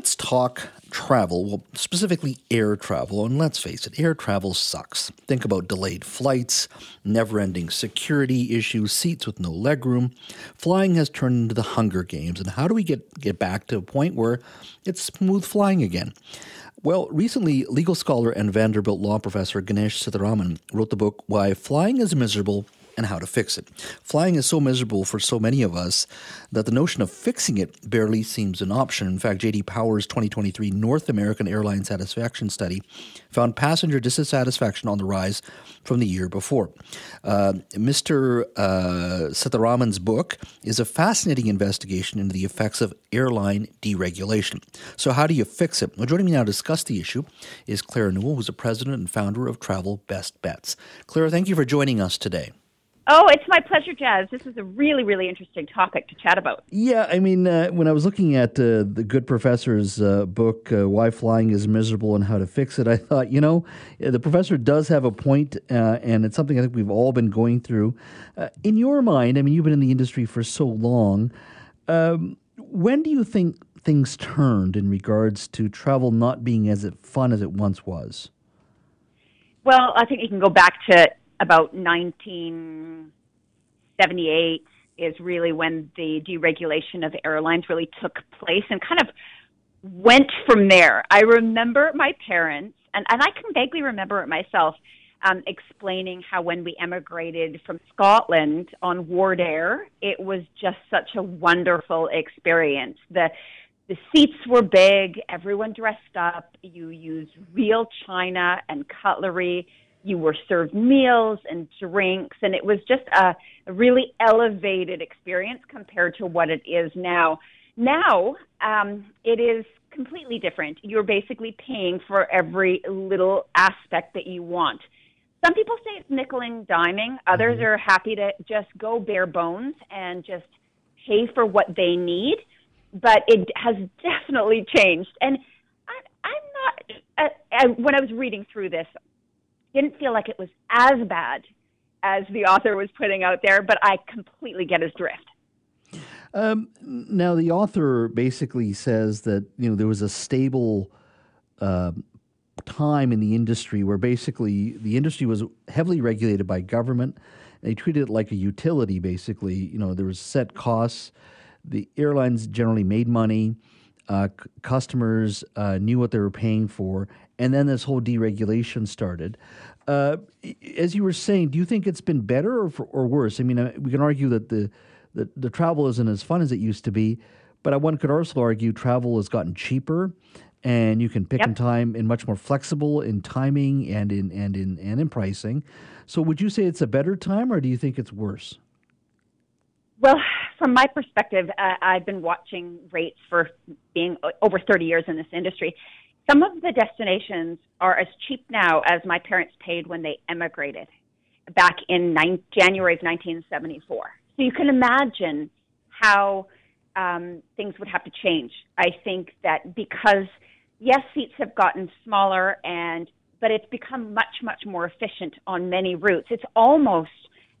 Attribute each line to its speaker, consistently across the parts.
Speaker 1: let's talk travel, well, specifically air travel. And let's face it, air travel sucks. Think about delayed flights, never ending security issues, seats with no legroom. Flying has turned into the Hunger Games. And how do we get, get back to a point where it's smooth flying again? Well, recently, legal scholar and Vanderbilt law professor Ganesh Sitaraman wrote the book Why Flying is Miserable and how to fix it. Flying is so miserable for so many of us that the notion of fixing it barely seems an option. In fact, JD Power's 2023 North American Airline Satisfaction Study found passenger dissatisfaction on the rise from the year before. Uh, Mr. Uh, Sitaraman's book is a fascinating investigation into the effects of airline deregulation. So, how do you fix it? Well, joining me now to discuss the issue is Claire Newell, who's the president and founder of Travel Best Bets. Clara, thank you for joining us today.
Speaker 2: Oh, it's my pleasure, Jazz. This is a really, really interesting topic to chat about.
Speaker 1: Yeah, I mean, uh, when I was looking at uh, the Good Professor's uh, book, uh, Why Flying is Miserable and How to Fix It, I thought, you know, the professor does have a point, uh, and it's something I think we've all been going through. Uh, in your mind, I mean, you've been in the industry for so long. Um, when do you think things turned in regards to travel not being as fun as it once was?
Speaker 2: Well, I think you can go back to about 1978 is really when the deregulation of airlines really took place and kind of went from there. I remember my parents, and, and I can vaguely remember it myself, um, explaining how when we emigrated from Scotland on Wardair, it was just such a wonderful experience. The the seats were big, everyone dressed up, you used real china and cutlery you were served meals and drinks, and it was just a, a really elevated experience compared to what it is now. Now, um, it is completely different. You're basically paying for every little aspect that you want. Some people say it's nickel and diming. Others mm-hmm. are happy to just go bare bones and just pay for what they need. But it has definitely changed. And I, I'm not, uh, I, when I was reading through this, didn't feel like it was as bad as the author was putting out there, but I completely get his drift.
Speaker 1: Um, now, the author basically says that you know there was a stable uh, time in the industry where basically the industry was heavily regulated by government. They treated it like a utility. Basically, you know there was set costs. The airlines generally made money. Uh, c- customers uh, knew what they were paying for, and then this whole deregulation started. Uh, as you were saying, do you think it's been better or, for, or worse? I mean, uh, we can argue that the, the, the travel isn't as fun as it used to be, but one could also argue travel has gotten cheaper, and you can pick
Speaker 2: yep.
Speaker 1: in time and much more flexible in timing and in and in and in pricing. So, would you say it's a better time, or do you think it's worse?
Speaker 2: Well, from my perspective, uh, I've been watching rates for being over 30 years in this industry, some of the destinations are as cheap now as my parents paid when they emigrated back in nine, January of 1974. So you can imagine how um, things would have to change. I think that because yes, seats have gotten smaller and but it's become much much more efficient on many routes. It's almost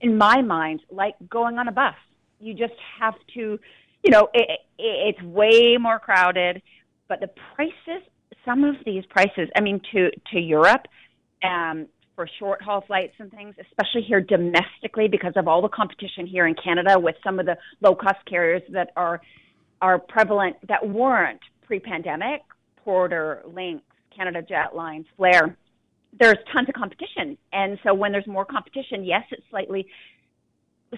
Speaker 2: in my mind like going on a bus. You just have to, you know, it, it, it's way more crowded, but the prices some of these prices, I mean, to to Europe, um, for short haul flights and things, especially here domestically, because of all the competition here in Canada with some of the low cost carriers that are are prevalent that weren't pre pandemic, Porter, Lynx, Canada Jetlines, Flair. There's tons of competition, and so when there's more competition, yes, it's slightly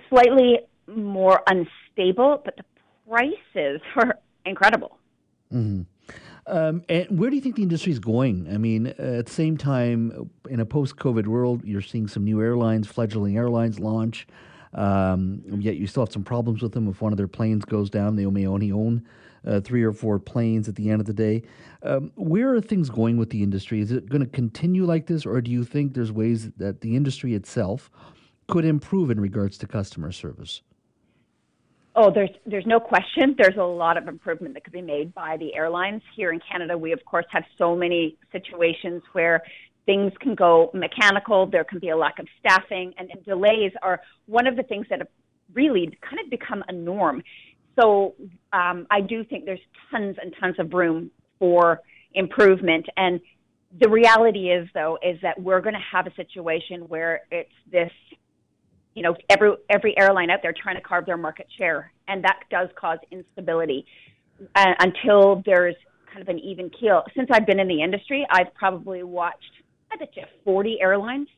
Speaker 2: slightly more unstable, but the prices are incredible.
Speaker 1: Mm-hmm. Um, and where do you think the industry is going? I mean, uh, at the same time, in a post-COVID world, you're seeing some new airlines, fledgling airlines launch. Um, yet you still have some problems with them. If one of their planes goes down, they may only own uh, three or four planes at the end of the day. Um, where are things going with the industry? Is it going to continue like this, or do you think there's ways that the industry itself could improve in regards to customer service?
Speaker 2: Oh, there's there's no question. There's a lot of improvement that could be made by the airlines here in Canada. We of course have so many situations where things can go mechanical. There can be a lack of staffing, and, and delays are one of the things that have really kind of become a norm. So um, I do think there's tons and tons of room for improvement. And the reality is, though, is that we're going to have a situation where it's this, you know, every every airline out there trying to carve their market share, and that does cause instability uh, until there's kind of an even keel. Since I've been in the industry, I've probably watched, I bet you, 40 airlines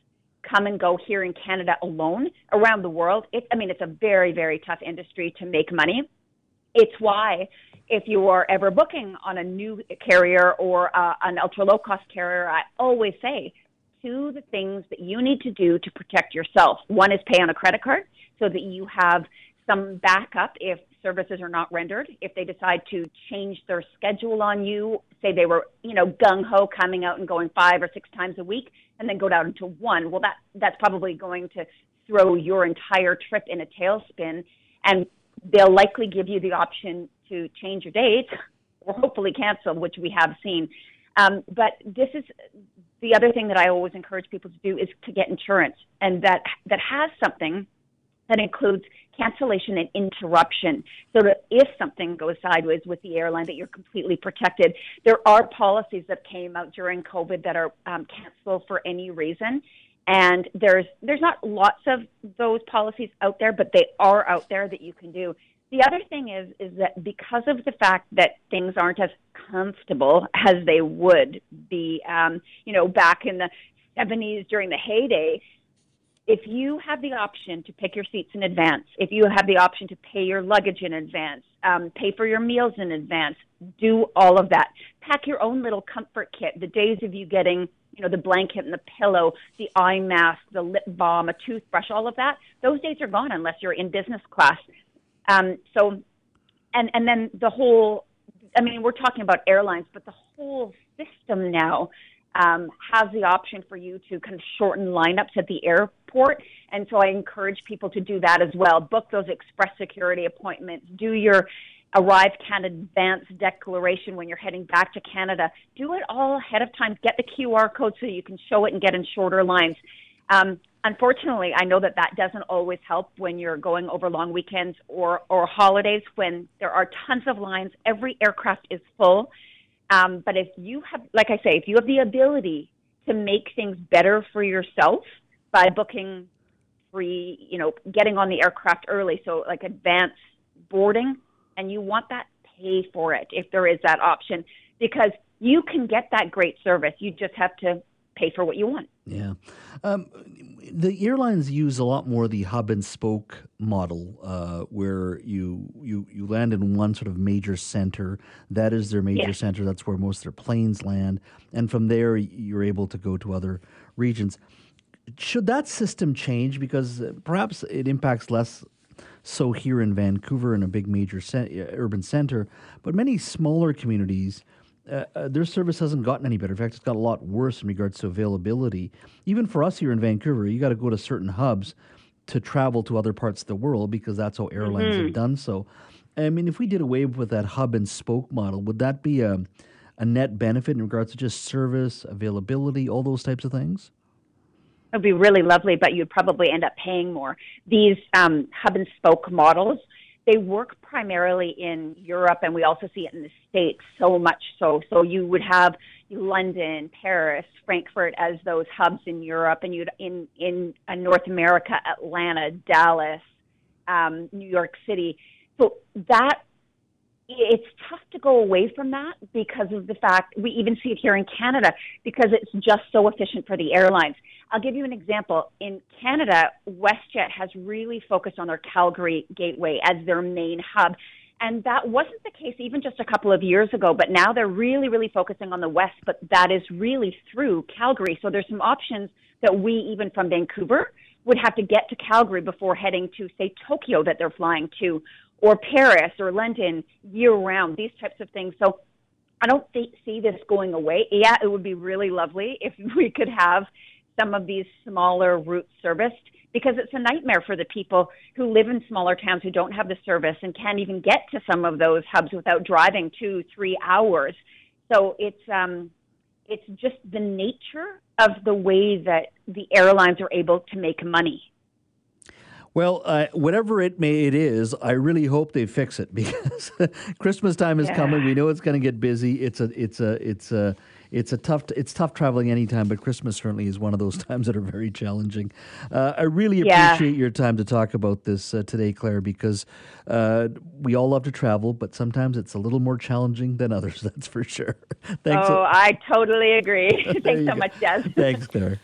Speaker 2: come and go here in Canada alone. Around the world, it, I mean, it's a very, very tough industry to make money. It's why if you are ever booking on a new carrier or uh, an ultra low cost carrier, I always say two the things that you need to do to protect yourself. One is pay on a credit card so that you have some backup if services are not rendered. If they decide to change their schedule on you, say they were, you know, gung ho coming out and going five or six times a week and then go down to one, well that that's probably going to throw your entire trip in a tailspin and they'll likely give you the option to change your date or hopefully cancel, which we have seen. Um, but this is the other thing that I always encourage people to do is to get insurance, and that that has something that includes cancellation and interruption, so that if something goes sideways with the airline, that you're completely protected. There are policies that came out during COVID that are um, canceled for any reason, and there's there's not lots of those policies out there, but they are out there that you can do. The other thing is is that because of the fact that things aren't as comfortable as they would be, um, you know, back in the 70s during the heyday, if you have the option to pick your seats in advance, if you have the option to pay your luggage in advance, um, pay for your meals in advance, do all of that. Pack your own little comfort kit. The days of you getting, you know, the blanket and the pillow, the eye mask, the lip balm, a toothbrush, all of that, those days are gone unless you're in business class. Um, so, and and then the whole, I mean, we're talking about airlines, but the whole system now um, has the option for you to kind of shorten lineups at the airport. And so I encourage people to do that as well. Book those express security appointments. Do your Arrive Canada advance declaration when you're heading back to Canada. Do it all ahead of time. Get the QR code so you can show it and get in shorter lines. Um, unfortunately, I know that that doesn't always help when you're going over long weekends or, or holidays when there are tons of lines. Every aircraft is full. Um, but if you have, like I say, if you have the ability to make things better for yourself by booking free, you know, getting on the aircraft early, so like advance boarding, and you want that, pay for it if there is that option because you can get that great service. You just have to pay for what you want.
Speaker 1: Yeah. Um, the airlines use a lot more the hub and spoke model, uh, where you, you you land in one sort of major center. That is their major yeah. center. That's where most of their planes land, and from there you're able to go to other regions. Should that system change? Because uh, perhaps it impacts less so here in Vancouver in a big major urban center, but many smaller communities uh, uh, their service hasn't gotten any better. In fact, it's got a lot worse in regards to availability. Even for us here in Vancouver, you got to go to certain hubs to travel to other parts of the world because that's how airlines mm-hmm. have done so. I mean, if we did away with that hub and spoke model, would that be a, a net benefit in regards to just service, availability, all those types of things?
Speaker 2: It would be really lovely, but you'd probably end up paying more. These um, hub and spoke models they work primarily in Europe, and we also see it in the States so much so. So you would have London, Paris, Frankfurt as those hubs in Europe, and you'd in in uh, North America, Atlanta, Dallas, um, New York City. So that it's tough to go away from that because of the fact we even see it here in Canada because it's just so efficient for the airlines. I'll give you an example. In Canada, WestJet has really focused on their Calgary gateway as their main hub. And that wasn't the case even just a couple of years ago, but now they're really, really focusing on the West, but that is really through Calgary. So there's some options that we, even from Vancouver, would have to get to Calgary before heading to, say, Tokyo that they're flying to, or Paris or London year round, these types of things. So I don't see this going away. Yeah, it would be really lovely if we could have some of these smaller routes serviced because it's a nightmare for the people who live in smaller towns who don't have the service and can't even get to some of those hubs without driving two, three hours. So it's um, it's just the nature of the way that the airlines are able to make money.
Speaker 1: Well, uh, whatever it may it is, I really hope they fix it because Christmas time is
Speaker 2: Yeah.
Speaker 1: coming. We know it's going to get busy. It's a it's a it's a it's a tough it's tough traveling anytime, but Christmas certainly is one of those times that are very challenging. Uh, I really
Speaker 2: Yeah.
Speaker 1: appreciate your time to talk about this uh, today, Claire, because uh, we all love to travel, but sometimes it's a little more challenging than others. That's for sure. Thanks.
Speaker 2: oh, I totally agree. Thanks so
Speaker 1: go.
Speaker 2: much, Des.
Speaker 1: Thanks, Claire.